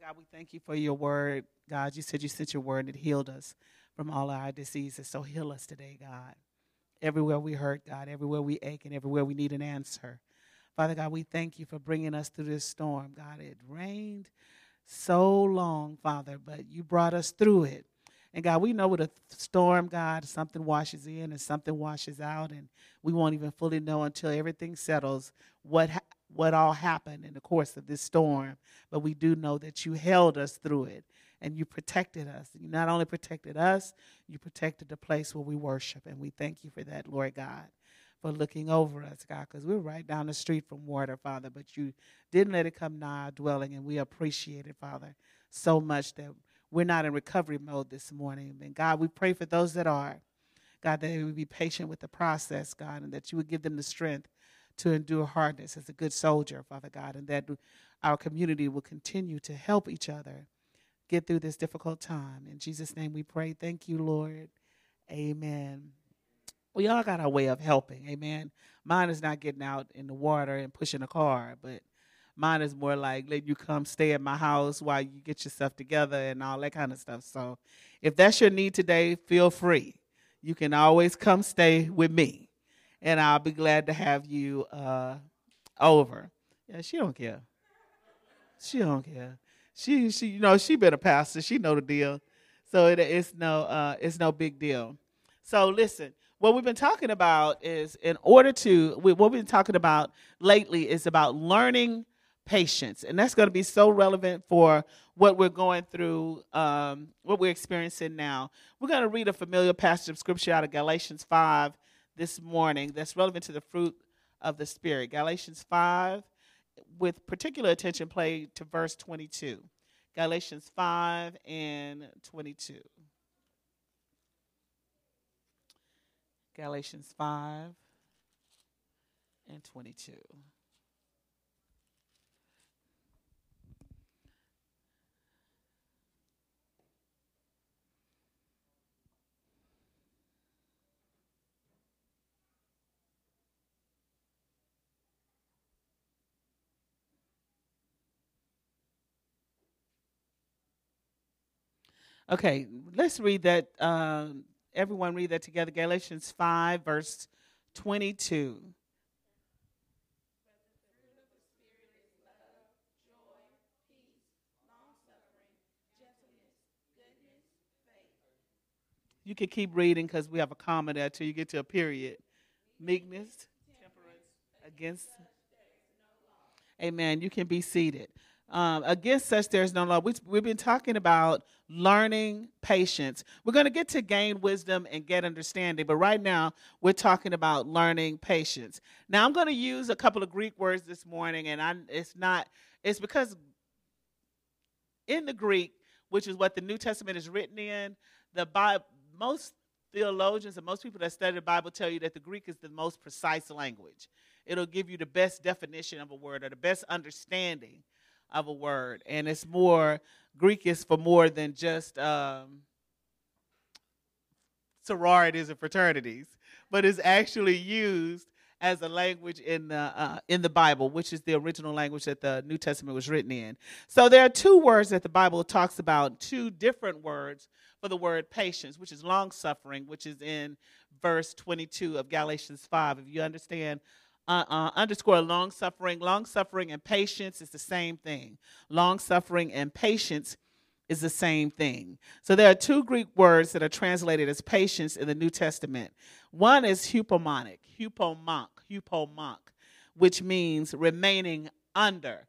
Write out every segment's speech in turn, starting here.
God, we thank you for your word. God, you said you sent your word and it healed us from all our diseases. So heal us today, God. Everywhere we hurt, God, everywhere we ache, and everywhere we need an answer. Father God, we thank you for bringing us through this storm. God, it rained so long, Father, but you brought us through it. And God, we know with a storm, God, something washes in and something washes out, and we won't even fully know until everything settles what ha- what all happened in the course of this storm. But we do know that you held us through it and you protected us. You not only protected us, you protected the place where we worship, and we thank you for that, Lord God. For looking over us, God, because we're right down the street from water, Father, but you didn't let it come nigh our dwelling, and we appreciate it, Father, so much that we're not in recovery mode this morning. And God, we pray for those that are. God, that they would be patient with the process, God, and that you would give them the strength to endure hardness as a good soldier, Father God, and that our community will continue to help each other get through this difficult time. In Jesus' name we pray. Thank you, Lord. Amen. We all got our way of helping. Amen. Mine is not getting out in the water and pushing a car, but mine is more like letting you come stay at my house while you get yourself together and all that kind of stuff. So if that's your need today, feel free. You can always come stay with me, and I'll be glad to have you uh, over. Yeah, she don't care. She don't care. She, she, you know, she been a pastor. She know the deal. So it, it's no, uh, it's no big deal. So listen, what we've been talking about is in order to what we've been talking about lately is about learning patience and that's going to be so relevant for what we're going through um, what we're experiencing now we're going to read a familiar passage of scripture out of galatians 5 this morning that's relevant to the fruit of the spirit. Galatians 5 with particular attention played to verse 22 galatians 5 and 22 Galatians 5 and 22. Okay, let's read that um, everyone read that together Galatians 5, verse 22. You can keep reading because we have a comma there till you get to a period. Meekness, temperance, against. Amen. You can be seated. Um, against such there is no law. We, we've been talking about learning patience. We're going to get to gain wisdom and get understanding, but right now we're talking about learning patience. Now I'm going to use a couple of Greek words this morning, and I, it's not. It's because in the Greek, which is what the New Testament is written in, the Bible, most theologians and most people that study the Bible tell you that the Greek is the most precise language. It'll give you the best definition of a word or the best understanding of a word, and it's more Greek is for more than just um, sororities and fraternities, but is actually used as a language in the uh, in the Bible, which is the original language that the New Testament was written in. So there are two words that the Bible talks about, two different words for the word patience, which is long suffering, which is in verse 22 of Galatians 5. If you understand uh, uh, underscore long suffering. Long suffering and patience is the same thing. Long suffering and patience is the same thing. So there are two Greek words that are translated as patience in the New Testament. One is hupomonic, hupomonk, hupomonk, which means remaining under.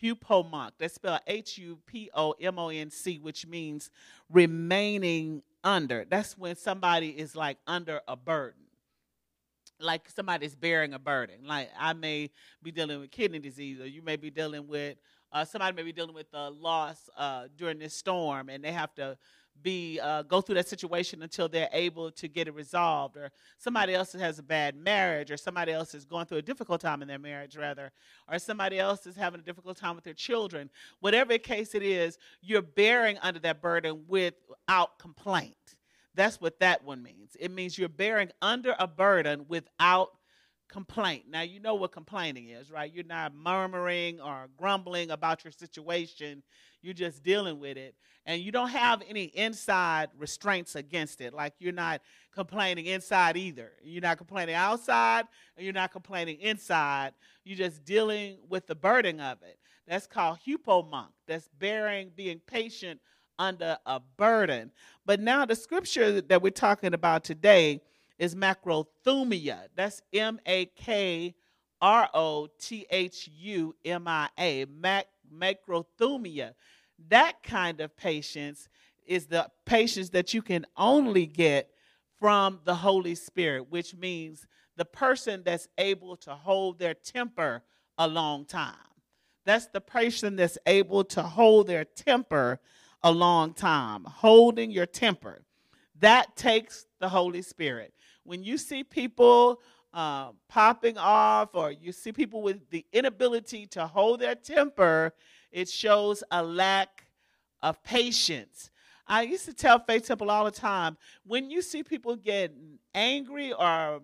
Hupomonk, that's spelled H U P O M O N C, which means remaining under. That's when somebody is like under a burden like somebody's bearing a burden. Like I may be dealing with kidney disease, or you may be dealing with uh, somebody may be dealing with a loss uh, during this storm, and they have to be uh, go through that situation until they're able to get it resolved. Or somebody else has a bad marriage, or somebody else is going through a difficult time in their marriage, rather, or somebody else is having a difficult time with their children. Whatever case it is, you're bearing under that burden without complaint. That's what that one means. It means you're bearing under a burden without complaint. Now, you know what complaining is, right? You're not murmuring or grumbling about your situation, you're just dealing with it. And you don't have any inside restraints against it. Like you're not complaining inside either. You're not complaining outside, and you're not complaining inside. You're just dealing with the burden of it. That's called hupomunk. That's bearing, being patient under a burden. But now the scripture that we're talking about today is makrothumia. That's M A K R O T H U M I A. Makrothumia. That kind of patience is the patience that you can only get from the Holy Spirit, which means the person that's able to hold their temper a long time. That's the person that's able to hold their temper a long time. Holding your temper. That takes the Holy Spirit. When you see people uh, popping off or you see people with the inability to hold their temper, it shows a lack of patience. I used to tell Faith Temple all the time when you see people get angry or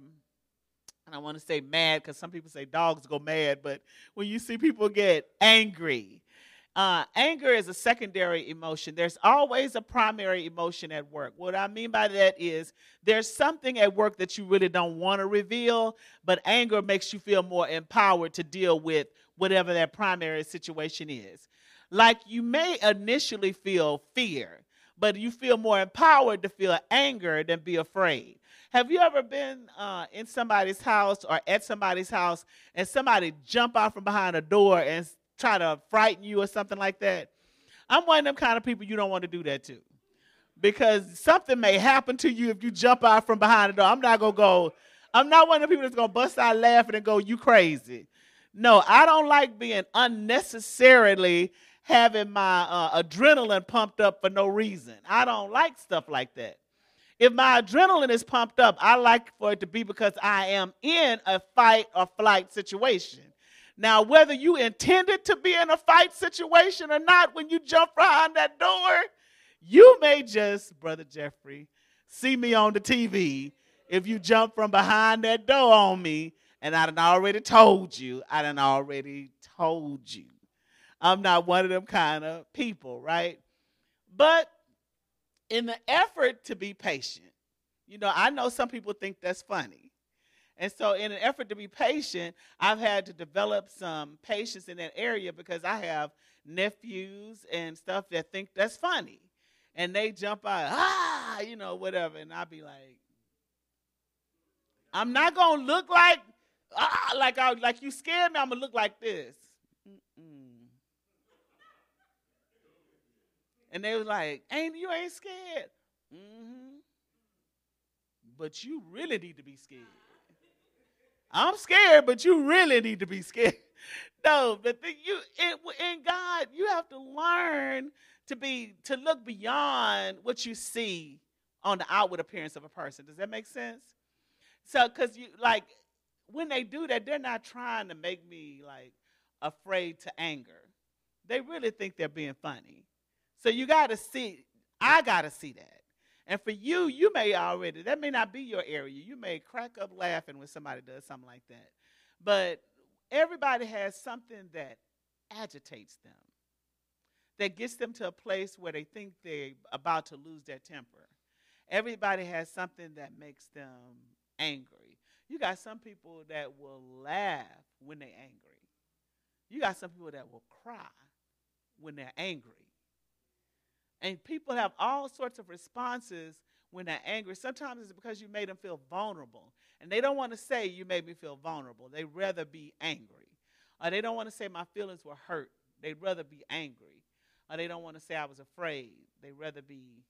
I want to say mad because some people say dogs go mad, but when you see people get angry, uh, anger is a secondary emotion. There's always a primary emotion at work. What I mean by that is there's something at work that you really don't want to reveal, but anger makes you feel more empowered to deal with whatever that primary situation is. Like you may initially feel fear, but you feel more empowered to feel anger than be afraid. Have you ever been uh, in somebody's house or at somebody's house and somebody jump out from behind a door and try to frighten you or something like that? I'm one of them kind of people you don't want to do that to. Because something may happen to you if you jump out from behind the door. I'm not gonna go, I'm not one of the people that's gonna bust out laughing and go, you crazy. No, I don't like being unnecessarily having my uh, adrenaline pumped up for no reason. I don't like stuff like that. If my adrenaline is pumped up, I like for it to be because I am in a fight or flight situation. Now, whether you intended to be in a fight situation or not when you jump behind that door, you may just, Brother Jeffrey, see me on the TV if you jump from behind that door on me, and I done already told you, I done already told you. I'm not one of them kind of people, right? But in the effort to be patient, you know, I know some people think that's funny. And so, in an effort to be patient, I've had to develop some patience in that area because I have nephews and stuff that think that's funny. And they jump out, ah, you know, whatever. And I'll be like, I'm not going to look like, ah, like, I, like you scared me. I'm going to look like this. Mm-mm. And they was like, ain't you ain't scared? Mm-hmm. But you really need to be scared. I'm scared, but you really need to be scared. No, but the, you in, in God, you have to learn to be to look beyond what you see on the outward appearance of a person. Does that make sense? So, because you like when they do that, they're not trying to make me like afraid to anger. They really think they're being funny. So you got to see, I got to see that. And for you, you may already, that may not be your area. You may crack up laughing when somebody does something like that. But everybody has something that agitates them, that gets them to a place where they think they're about to lose their temper. Everybody has something that makes them angry. You got some people that will laugh when they're angry. You got some people that will cry when they're angry. And people have all sorts of responses when they're angry. Sometimes it's because you made them feel vulnerable. And they don't want to say, You made me feel vulnerable. They'd rather be angry. Or they don't want to say, My feelings were hurt. They'd rather be angry. Or they don't want to say, I was afraid. They'd rather be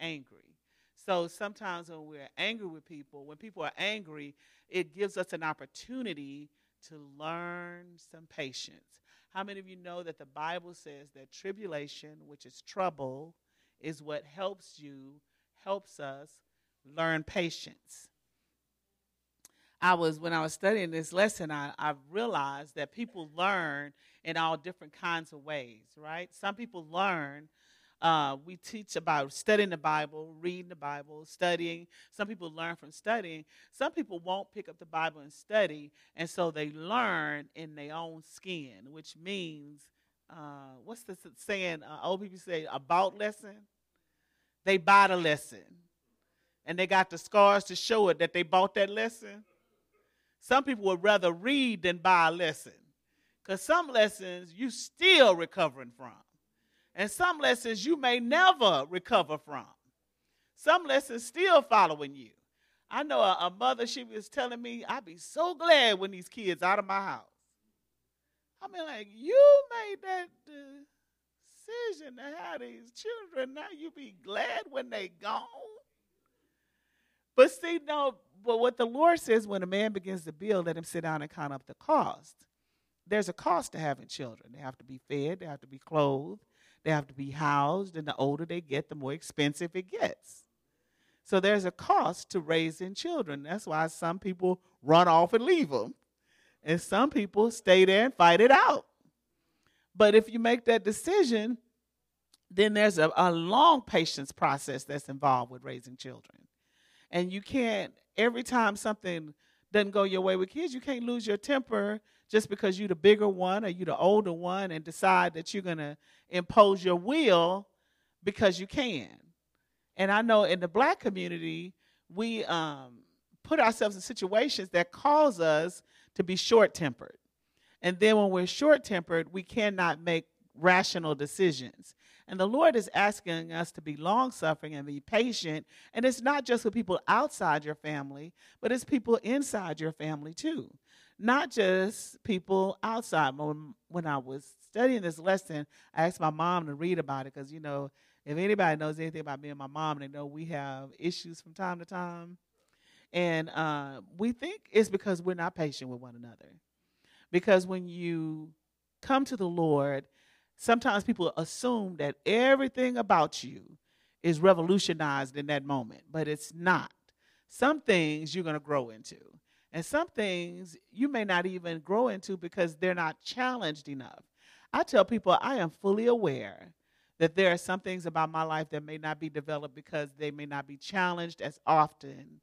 angry. So sometimes when we're angry with people, when people are angry, it gives us an opportunity to learn some patience. How many of you know that the Bible says that tribulation, which is trouble, is what helps you, helps us learn patience? I was, when I was studying this lesson, I, I realized that people learn in all different kinds of ways, right? Some people learn Uh, we teach about studying the Bible, reading the Bible, studying. Some people learn from studying. Some people won't pick up the Bible and study, and so they learn in their own skin, which means, uh, what's the saying? Uh, old people say about lesson. They buy the lesson, and they got the scars to show it that they bought that lesson. Some people would rather read than buy a lesson, because some lessons you still recovering from. And some lessons you may never recover from. Some lessons still following you. I know a, a mother, she was telling me, I'd be so glad when these kids out of my house. I mean, like, you made that decision to have these children. Now you be glad when they gone. But see, no, but what the Lord says when a man begins to build, let him sit down and count up the cost. There's a cost to having children. They have to be fed, they have to be clothed, they have to be housed, and the older they get, the more expensive it gets. So there's a cost to raising children. That's why some people run off and leave them, and some people stay there and fight it out. But if you make that decision, then there's a, a long patience process that's involved with raising children. And you can't, every time something doesn't go your way with kids, you can't lose your temper just because you're the bigger one or you're the older one and decide that you're going to impose your will because you can. And I know in the black community, we um, put ourselves in situations that cause us to be short tempered. And then when we're short tempered, we cannot make rational decisions. And the Lord is asking us to be long suffering and be patient. And it's not just with people outside your family, but it's people inside your family too not just people outside. When, when I was studying this lesson, I asked my mom to read about it because, you know, if anybody knows anything about me and my mom, they know we have issues from time to time. And uh, we think it's because we're not patient with one another. Because when you come to the Lord, sometimes people assume that everything about you is revolutionized in that moment, but it's not. Some things you're going to grow into. And some things you may not even grow into because they're not challenged enough. I tell people I am fully aware that there are some things about my life that may not be developed because they may not be challenged as often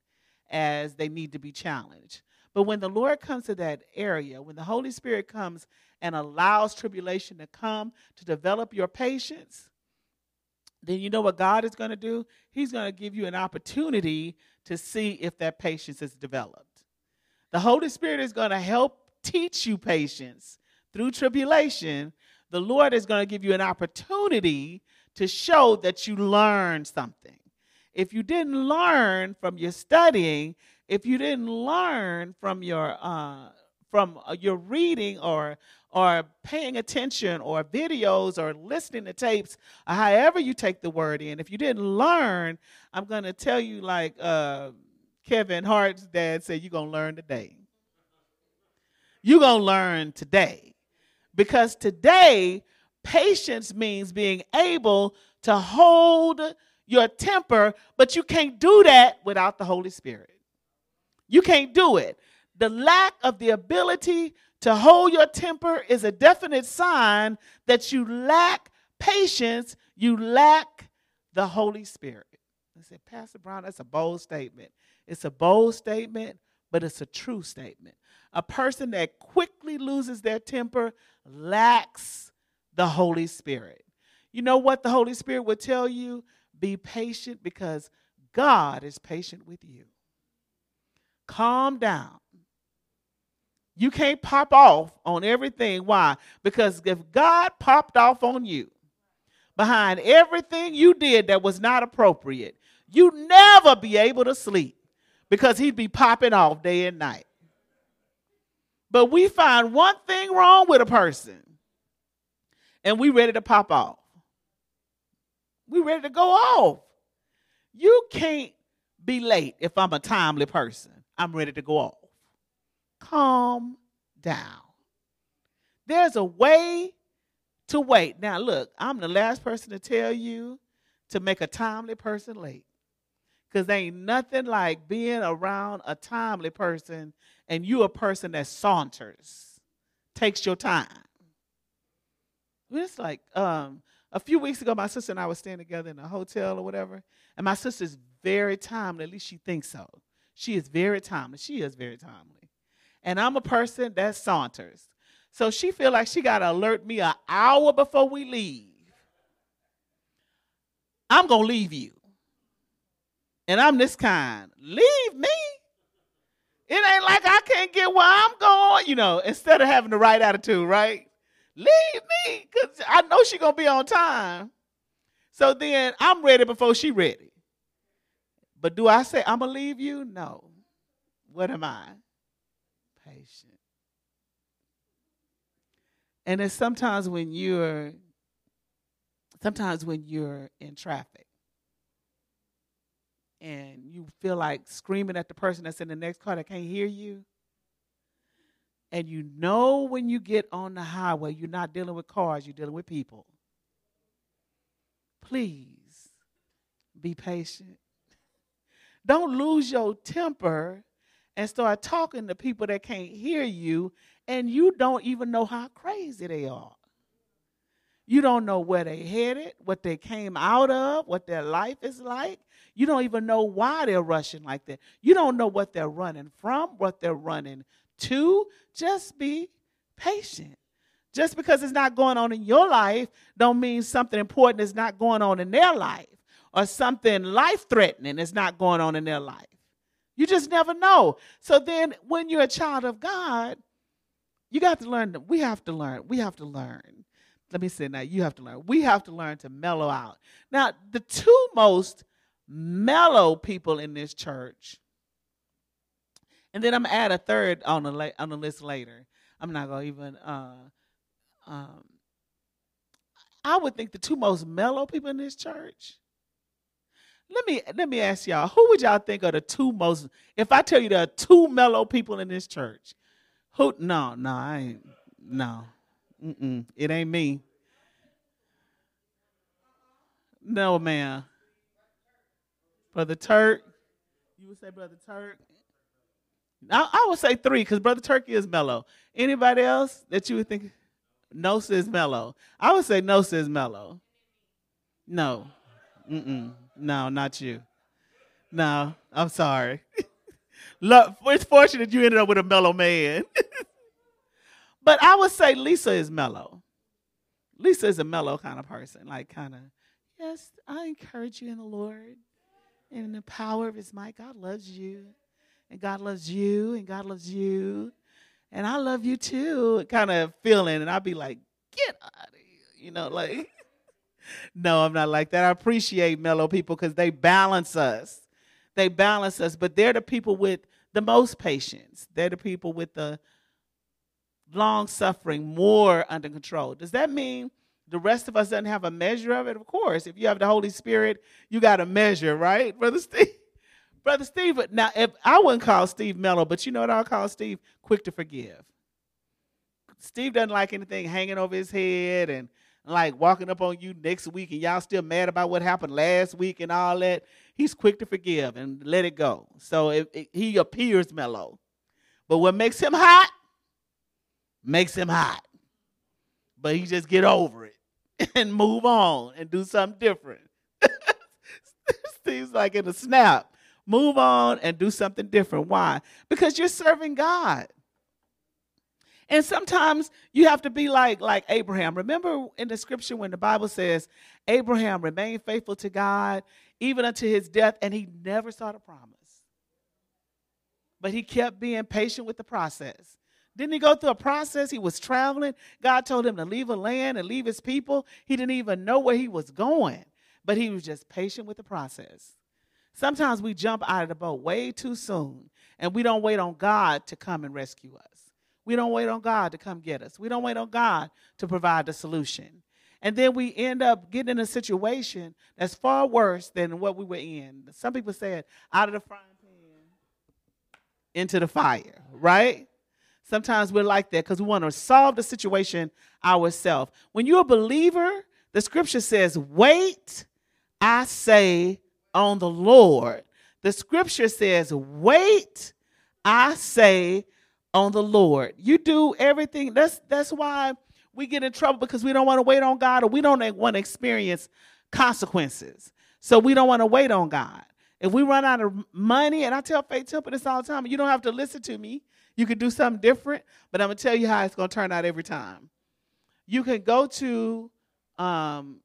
as they need to be challenged. But when the Lord comes to that area, when the Holy Spirit comes and allows tribulation to come to develop your patience, then you know what God is going to do? He's going to give you an opportunity to see if that patience is developed. The Holy Spirit is going to help teach you patience through tribulation. The Lord is going to give you an opportunity to show that you learned something. If you didn't learn from your studying, if you didn't learn from your uh, from uh, your reading or or paying attention or videos or listening to tapes, or however you take the word in, if you didn't learn, I'm going to tell you like uh, Kevin Hart's dad said, You're going to learn today. You're going to learn today. Because today, patience means being able to hold your temper, but you can't do that without the Holy Spirit. You can't do it. The lack of the ability to hold your temper is a definite sign that you lack patience, you lack the Holy Spirit. I said, Pastor Brown, that's a bold statement. It's a bold statement, but it's a true statement. A person that quickly loses their temper lacks the Holy Spirit. You know what the Holy Spirit would tell you? Be patient because God is patient with you. Calm down. You can't pop off on everything. Why? Because if God popped off on you behind everything you did that was not appropriate, you'd never be able to sleep because he'd be popping off day and night. But we find one thing wrong with a person and we ready to pop off. We ready to go off. You can't be late if I'm a timely person. I'm ready to go off. Calm down. There's a way to wait. Now, look, I'm the last person to tell you to make a timely person late. Because there ain't nothing like being around a timely person and you a person that saunters, takes your time. It's like um, A few weeks ago, my sister and I were staying together in a hotel or whatever, and my sister's very timely. At least she thinks so. She is very timely. She is very timely, and I'm a person that saunters. So she feel like she got to alert me an hour before we leave. I'm gonna leave you, and I'm this kind. Leave me. It ain't like I can't get where I'm going, you know, instead of having the right attitude, right? Leave me, because I know she gonna be on time. So then I'm ready before she ready. But do I say I'm gonna leave you? No. What am I? Patient. And it's sometimes when you're sometimes when you're in traffic and you feel like screaming at the person that's in the next car that can't hear you. And you know when you get on the highway, you're not dealing with cars, you're dealing with people. Please be patient. Don't lose your temper and start talking to people that can't hear you and you don't even know how crazy they are. You don't know where they headed, what they came out of, what their life is like. You don't even know why they're rushing like that. You don't know what they're running from, what they're running to. Just be patient. Just because it's not going on in your life don't mean something important is not going on in their life or something life-threatening is not going on in their life. You just never know. So then when you're a child of God, you got to learn we have to learn. We have to learn. Let me say now, you have to learn. We have to learn to mellow out. Now, the two most mellow people in this church. And then I'm gonna add a third on the on the list later. I'm not gonna even. Uh, um, I would think the two most mellow people in this church. Let me let me ask y'all, who would y'all think are the two most? If I tell you there are two mellow people in this church, who? No, no, I ain't. No, Mm-mm, it ain't me. No, man. Brother Turk. You would say Brother Turk. I, I would say three because Brother Turkey is mellow. Anybody else that you would think? No is mellow. I would say no is mellow. No. Mm-mm. No, not you. No, I'm sorry. It's fortunate you ended up with a mellow man. but I would say Lisa is mellow. Lisa is a mellow kind of person, like kind of, yes, I encourage you in the Lord and in the power of his might. God loves you. And God loves you. And God loves you. And I love you too. Kind of feeling. And I'd be like, get out of here. You know, like, no, I'm not like that. I appreciate mellow people because they balance us. They balance us. But they're the people with the most patience. They're the people with the long suffering, more under control. Does that mean the rest of us doesn't have a measure of it. Of course, if you have the Holy Spirit, you got a measure, right, Brother Steve? Brother Steve, now if I wouldn't call Steve mellow, but you know what I'll call Steve? Quick to forgive. Steve doesn't like anything hanging over his head and like walking up on you next week and y'all still mad about what happened last week and all that. He's quick to forgive and let it go. So if, if he appears mellow. But what makes him hot makes him hot. But he just get over it and move on and do something different. Seems like in a snap. Move on and do something different. Why? Because you're serving God. And sometimes you have to be like like Abraham. Remember in the scripture when the Bible says Abraham remained faithful to God even unto his death and he never saw the promise. But he kept being patient with the process. Didn't he go through a process? He was traveling. God told him to leave a land and leave his people. He didn't even know where he was going, but he was just patient with the process. Sometimes we jump out of the boat way too soon, and we don't wait on God to come and rescue us. We don't wait on God to come get us. We don't wait on God to provide the solution. And then we end up getting in a situation that's far worse than what we were in. Some people said, out of the frying pan into the fire, right? Sometimes we're like that because we want to solve the situation ourselves. When you're a believer, the scripture says, Wait, I say, on the Lord. The scripture says, Wait, I say, on the Lord. You do everything. That's that's why we get in trouble because we don't want to wait on God or we don't want to experience consequences. So we don't want to wait on God. If we run out of money, and I tell Faith Temple this all the time, you don't have to listen to me. You can do something different, but I'm gonna tell you how it's gonna turn out every time. You can go to, um,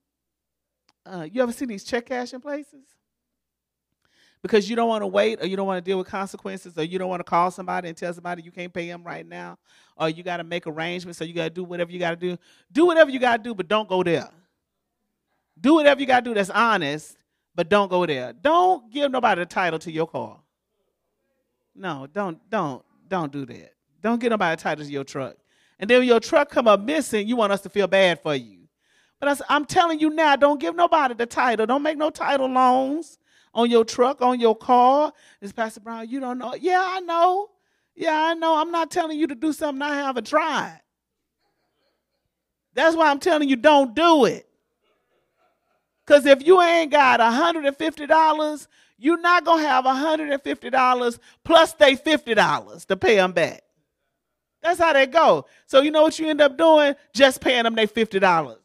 uh, you ever seen these check cashing places? Because you don't want to wait, or you don't want to deal with consequences, or you don't want to call somebody and tell somebody you can't pay them right now, or you got to make arrangements, so you got to do whatever you got to do. Do whatever you got to do, but don't go there. Do whatever you got to do that's honest, but don't go there. Don't give nobody the title to your car. No, don't, don't, don't do that. Don't get nobody the title to your truck. And then when your truck come up missing, you want us to feel bad for you. But I'm telling you now, don't give nobody the title. Don't make no title loans on your truck, on your car. Is Pastor Brown, you don't know. Yeah, I know. Yeah, I know. I'm not telling you to do something I haven't tried. That's why I'm telling you don't do it. Because if you ain't got $150, you're not going to have $150 plus they $50 to pay them back. That's how they go. So you know what you end up doing? Just paying them their $50.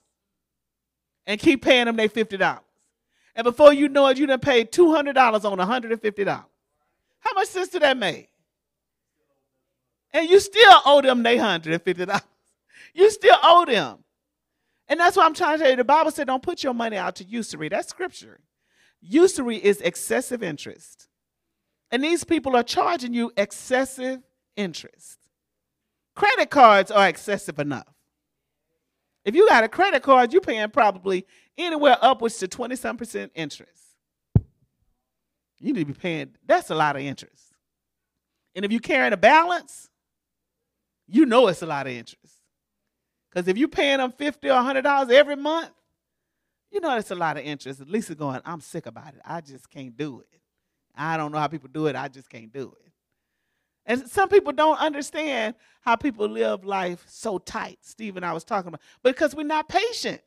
And keep paying them their $50. And before you know it, you done paid $200 on $150. How much sense did that make? And you still owe them their $150. You still owe them. And that's why I'm trying to tell you. The Bible said, don't put your money out to usury. That's scripture. Usury is excessive interest. And these people are charging you excessive interest. Credit cards are excessive enough. If you got a credit card, you're paying probably anywhere upwards to 20 some percent interest. You need to be paying, that's a lot of interest. And if you're carrying a balance, you know it's a lot of interest. Because if you're paying them 50 or $100 every month, you know it's a lot of interest. At least it's going, I'm sick about it. I just can't do it. I don't know how people do it. I just can't do it. And some people don't understand how people live life so tight. Steve and I was talking about because we're not patient.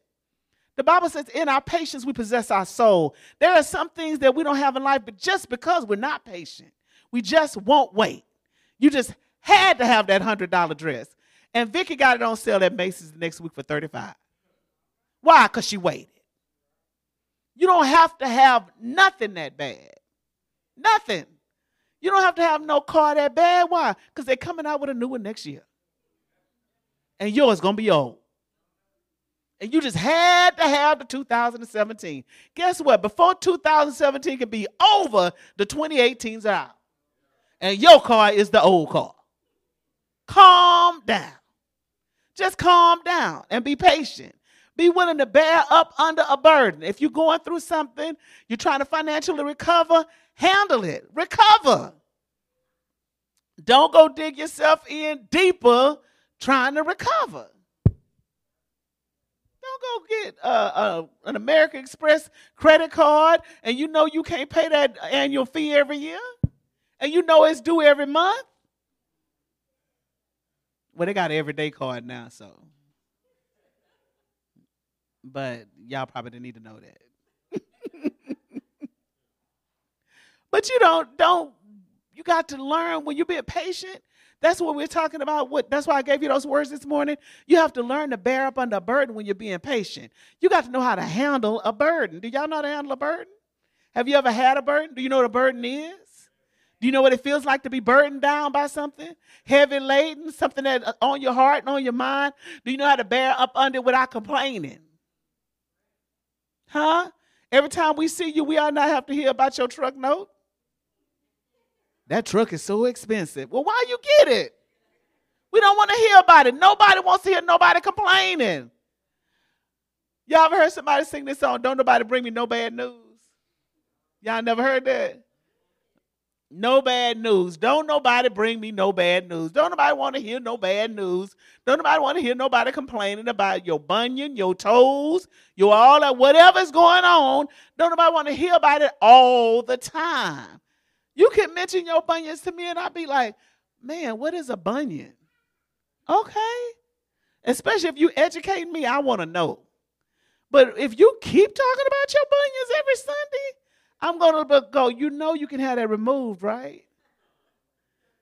The Bible says, in our patience, we possess our soul. There are some things that we don't have in life, but just because we're not patient, we just won't wait. You just had to have that $100 dress. And Vicky got it on sale at Macy's next week for 35 Why? Because she waited. You don't have to have nothing that bad. Nothing. You don't have to have no car that bad. Why? Because they're coming out with a new one next year. And yours going to be old. And you just had to have the 2017. Guess what? Before 2017 can be over, the 2018's out. And your car is the old car. Calm down. Just calm down and be patient. Be willing to bear up under a burden. If you're going through something, you're trying to financially recover, handle it. Recover. Don't go dig yourself in deeper trying to recover. Don't go get uh, uh, an American Express credit card and you know you can't pay that annual fee every year and you know it's due every month. Well, they got an everyday card now, so. But y'all probably didn't need to know that. but you don't don't you got to learn when you're being patient. That's what we're talking about. What that's why I gave you those words this morning. You have to learn to bear up under a burden when you're being patient. You got to know how to handle a burden. Do y'all know how to handle a burden? Have you ever had a burden? Do you know what a burden is? Do you know what it feels like to be burdened down by something heavy laden, something that uh, on your heart and on your mind? Do you know how to bear up under without complaining? Huh? Every time we see you, we all not have to hear about your truck note. That truck is so expensive. Well, why you get it? We don't want to hear about it. Nobody wants to hear nobody complaining. Y'all ever heard somebody sing this song? Don't nobody bring me no bad news. Y'all never heard that? No bad news. Don't nobody bring me no bad news. Don't nobody want to hear no bad news. Don't nobody want to hear nobody complaining about your bunion, your toes, your all that, whatever's going on. Don't nobody want to hear about it all the time. You can mention your bunions to me, and I'll be like, man, what is a bunion? Okay. Especially if you educate me, I want to know. But if you keep talking about your bunions every Sunday, I'm going to go, you know, you can have that removed, right?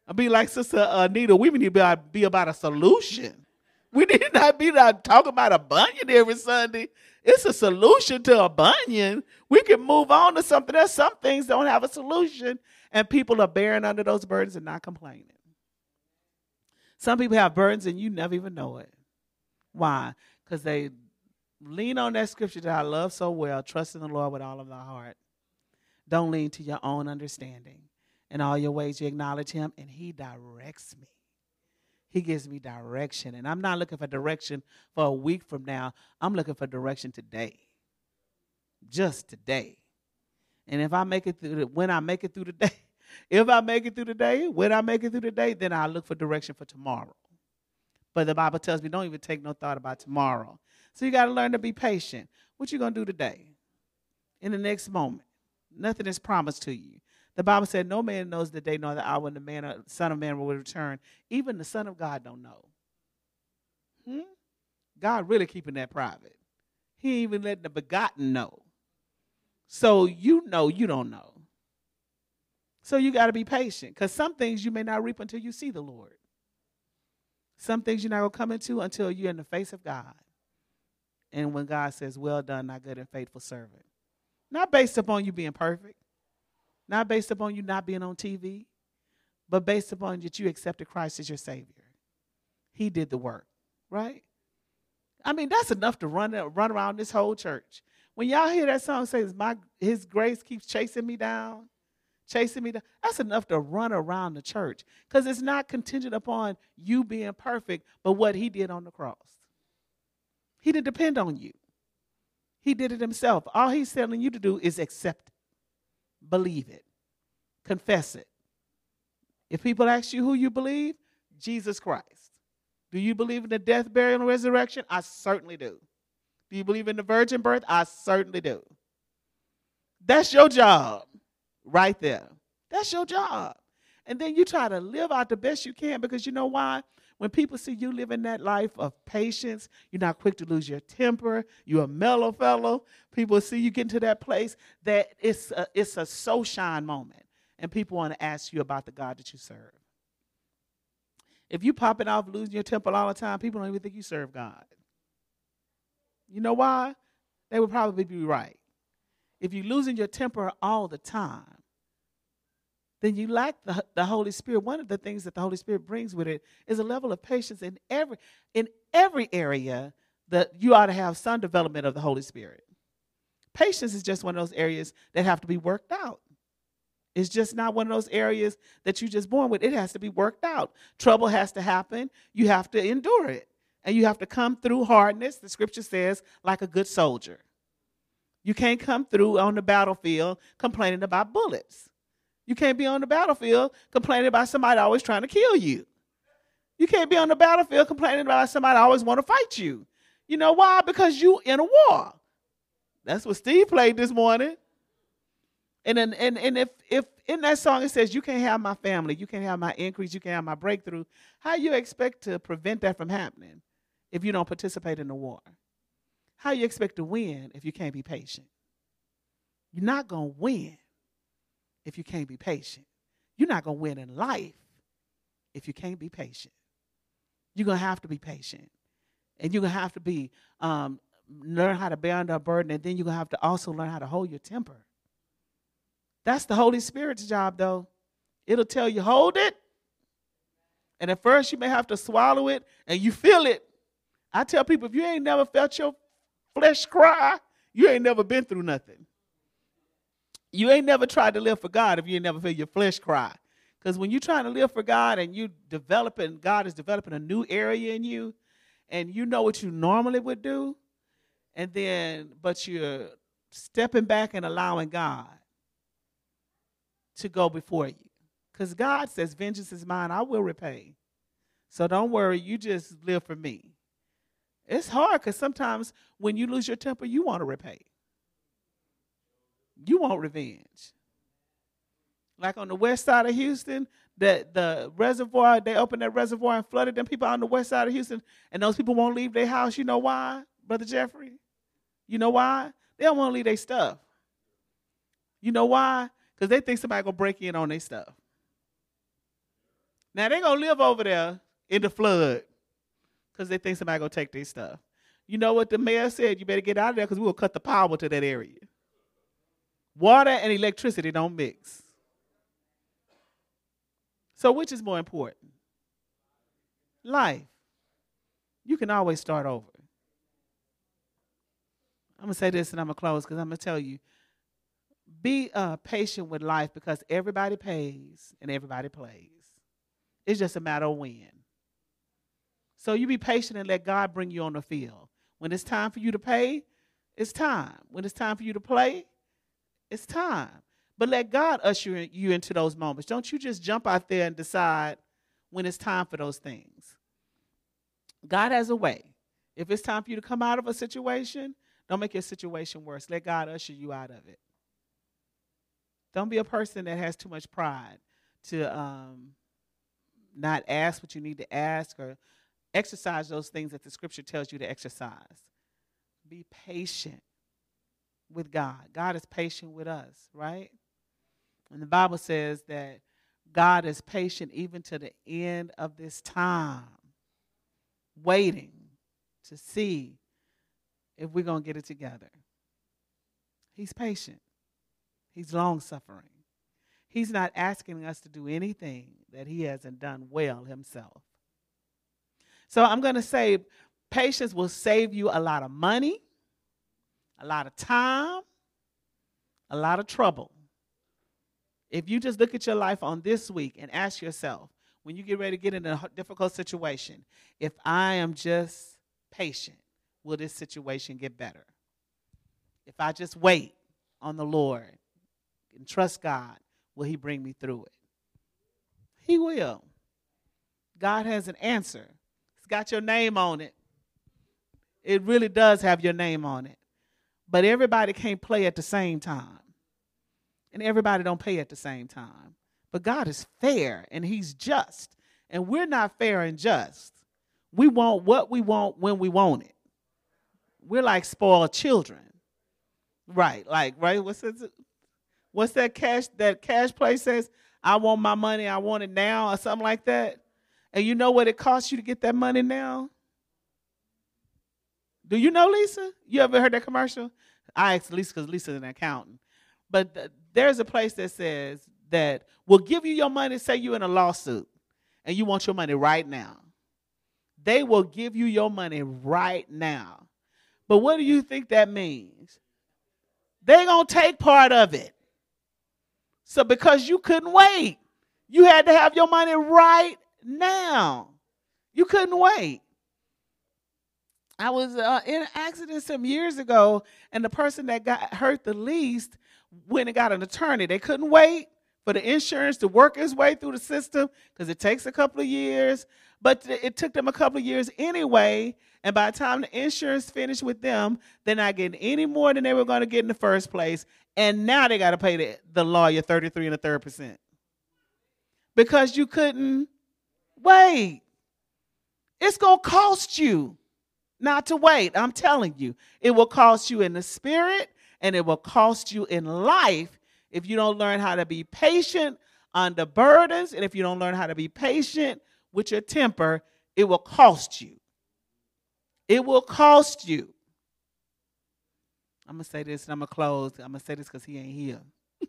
I'll be like Sister uh, Anita, we need to be about a solution. We need not be not talking about a bunion every Sunday. It's a solution to a bunion. We can move on to something else. Some things don't have a solution, and people are bearing under those burdens and not complaining. Some people have burdens and you never even know it. Why? Because they lean on that scripture that I love so well, trust in the Lord with all of thy heart. Don't lean to your own understanding. In all your ways, you acknowledge him, and he directs me. He gives me direction. And I'm not looking for direction for a week from now. I'm looking for direction today. Just today. And if I make it through the, when I make it through the day, if I make it through the day, when I make it through the day, then I look for direction for tomorrow. But the Bible tells me don't even take no thought about tomorrow. So you got to learn to be patient. What you going to do today? In the next moment. Nothing is promised to you. The Bible said, "No man knows the day nor the hour when the man, or Son of Man, will return. Even the Son of God don't know." Hmm? God really keeping that private. He even letting the begotten know. So you know you don't know. So you got to be patient, because some things you may not reap until you see the Lord. Some things you're not gonna come into until you're in the face of God. And when God says, "Well done, my good and faithful servant," not based upon you being perfect not based upon you not being on TV, but based upon that you accepted Christ as your Savior. He did the work, right? I mean, that's enough to run, run around this whole church. When y'all hear that song says, My his grace keeps chasing me down, chasing me down, that's enough to run around the church. Because it's not contingent upon you being perfect, but what he did on the cross. He didn't depend on you. He did it himself. All he's telling you to do is accept believe it, confess it. If people ask you who you believe, Jesus Christ. Do you believe in the death, burial, and resurrection? I certainly do. Do you believe in the virgin birth? I certainly do. That's your job right there. That's your job. And then you try to live out the best you can because you know why? When people see you living that life of patience, you're not quick to lose your temper, you're a mellow fellow. People see you get into that place that it's a, it's a so shine moment. And people want to ask you about the God that you serve. If you popping off, losing your temper all the time, people don't even think you serve God. You know why? They would probably be right. If you're losing your temper all the time, then you lack the, the Holy Spirit. One of the things that the Holy Spirit brings with it is a level of patience in every in every area that you ought to have some development of the Holy Spirit. Patience is just one of those areas that have to be worked out. It's just not one of those areas that you're just born with. It has to be worked out. Trouble has to happen. You have to endure it. And you have to come through hardness, the scripture says, like a good soldier. You can't come through on the battlefield complaining about bullets. You can't be on the battlefield complaining about somebody always trying to kill you. You can't be on the battlefield complaining about somebody always want to fight you. You know why? Because you in a war. That's what Steve played this morning. And then, and and if if in that song it says you can't have my family, you can't have my increase, you can't have my breakthrough, how you expect to prevent that from happening if you don't participate in the war? How you expect to win if you can't be patient? You're not gonna win if you can't be patient. You're not going to win in life if you can't be patient. You're going to have to be patient. And you're going to have to be, um, learn how to bear under a burden, and then you're going to have to also learn how to hold your temper. That's the Holy Spirit's job, though. It'll tell you, hold it. And at first, you may have to swallow it, and you feel it. I tell people, if you ain't never felt your flesh cry, you ain't never been through nothing. You ain't never tried to live for God if you ain't never feel your flesh cry. Because when you're trying to live for God and you developing, God is developing a new area in you, and you know what you normally would do, and then, but you're stepping back and allowing God to go before you. Because God says, Vengeance is mine, I will repay. So don't worry, you just live for me. It's hard because sometimes when you lose your temper, you want to repay you want revenge. Like on the west side of Houston, the, the reservoir, they opened that reservoir and flooded them people on the west side of Houston, and those people won't leave their house. You know why, Brother Jeffrey? You know why? They don't want to leave their stuff. You know why? Because they think somebody gonna break in on their stuff. Now they gonna live over there in the flood. Because they think somebody gonna take their stuff. You know what the mayor said? You better get out of there because we will cut the power to that area. Water and electricity don't mix. So, which is more important? Life. You can always start over. I'm to say this and I'm to close because I'm to tell you be uh, patient with life because everybody pays and everybody plays. It's just a matter of when. So you be patient and let God bring you on the field. When it's time for you to pay, it's time. When it's time for you to play, it's time. But let God usher you into those moments. Don't you just jump out there and decide when it's time for those things. God has a way. If it's time for you to come out of a situation, don't make your situation worse. Let God usher you out of it. Don't be a person that has too much pride to um, not ask what you need to ask or exercise those things that the scripture tells you to exercise. Be patient with God. God is patient with us, right? And the Bible says that God is patient even to the end of this time, waiting to see if we're going to get it together. He's patient, He's long suffering. He's not asking us to do anything that He hasn't done well Himself. So I'm going to say patience will save you a lot of money, a lot of time, a lot of trouble. If you just look at your life on this week and ask yourself, when you get ready to get in a difficult situation, if I am just patient, will this situation get better? If I just wait on the Lord and trust God, will He bring me through it? He will. God has an answer. It's got your name on it. It really does have your name on it. But everybody can't play at the same time and everybody don't pay at the same time. But God is fair and he's just. And we're not fair and just. We want what we want when we want it. We're like spoiled children. Right, like, right? What's that, what's that cash that cash play says? I want my money, I want it now, or something like that. And you know what it costs you to get that money now? Do you know Lisa? You ever heard that commercial? I asked Lisa because Lisa's an accountant. But there's a place that says that will give you your money, say you're in a lawsuit and you want your money right now. They will give you your money right now. But what do you think that means? They're going to take part of it. So because you couldn't wait, you had to have your money right now. You couldn't wait. I was uh, in an accident some years ago, and the person that got hurt the least went and got an attorney. They couldn't wait for the insurance to work its way through the system because it takes a couple of years. But it took them a couple of years anyway. And by the time the insurance finished with them, they're not getting any more than they were going to get in the first place. And now they got to pay the, the lawyer 33 and a third percent because you couldn't wait. It's going to cost you not to wait. I'm telling you, it will cost you in the spirit and it will cost you in life if you don't learn how to be patient under burdens and if you don't learn how to be patient with your temper, it will cost you. It will cost you. I'm going to say this and I'm going to close. I'm going to say this because he ain't here.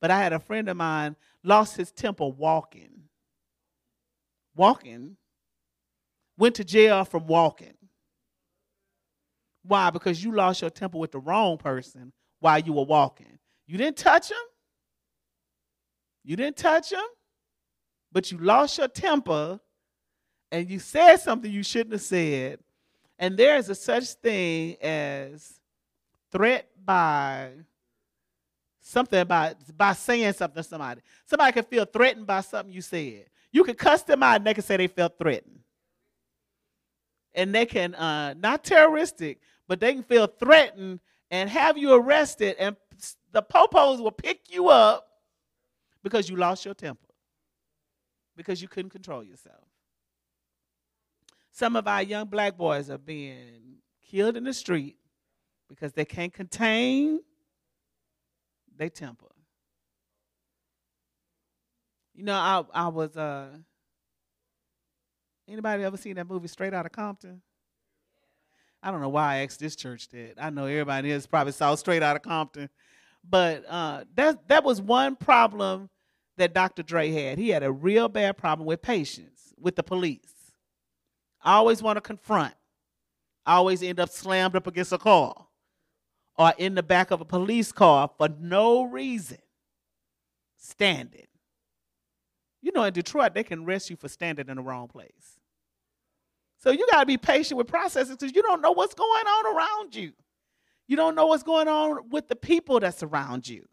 but I had a friend of mine lost his temper walking. Walking. Went to jail from walking. Why? Because you lost your temper with the wrong person while you were walking. You didn't touch him. You didn't touch him, but you lost your temper and you said something you shouldn't have said. And there is a such thing as threat by something about by saying something to somebody. Somebody can feel threatened by something you said. You can cuss them out and they can say they felt threatened. And they can uh, not terroristic, but they can feel threatened and have you arrested, and the popos will pick you up because you lost your temper, because you couldn't control yourself. Some of our young black boys are being killed in the street because they can't contain their temper. You know, I I was uh Anybody ever seen that movie Straight Outta Compton? I don't know why I asked this church that. I know everybody else probably saw Straight Outta Compton. But uh, that, that was one problem that Dr. Dre had. He had a real bad problem with patience with the police. I always want to confront. I always end up slammed up against a car or in the back of a police car for no reason, standing. You know, in Detroit, they can arrest you for standing in the wrong place. So you got to be patient with processes because you don't know what's going on around you. You don't know what's going on with the people that's around you.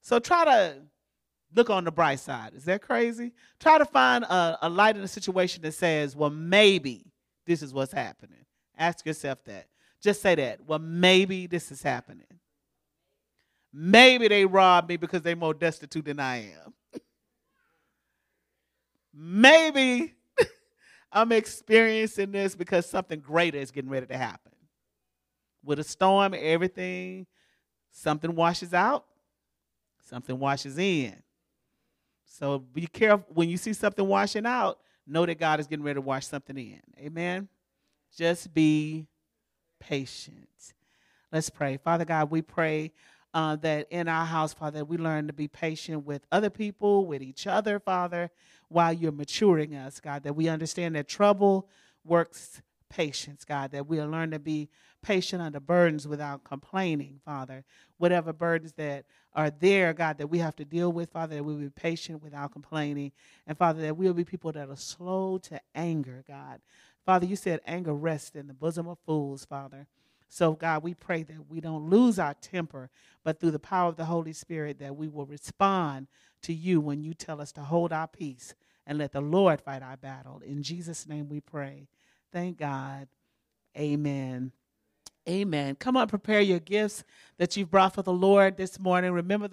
So try to look on the bright side. Is that crazy? Try to find a, a light in a situation that says, well, maybe this is what's happening. Ask yourself that. Just say that. Well, maybe this is happening. Maybe they robbed me because they're more destitute than I am. Maybe I'm experiencing this because something greater is getting ready to happen. With a storm, everything, something washes out, something washes in. So be careful when you see something washing out, know that God is getting ready to wash something in. Amen. Just be patient. Let's pray. Father God, we pray uh, that in our house, Father, we learn to be patient with other people, with each other, Father, while you're maturing us, God, that we understand that trouble works patience, God, that we'll learn to be patient under burdens without complaining, Father. Whatever burdens that are there, God, that we have to deal with, Father, that we'll be patient without complaining. And Father, that we'll be people that are slow to anger, God. Father, you said anger rests in the bosom of fools, Father. So, God, we pray that we don't lose our temper, but through the power of the Holy Spirit, that we will respond to you when you tell us to hold our peace and let the Lord fight our battle. In Jesus' name we pray. Thank God. Amen. Amen. Come on, prepare your gifts that you've brought for the Lord this morning. Remember the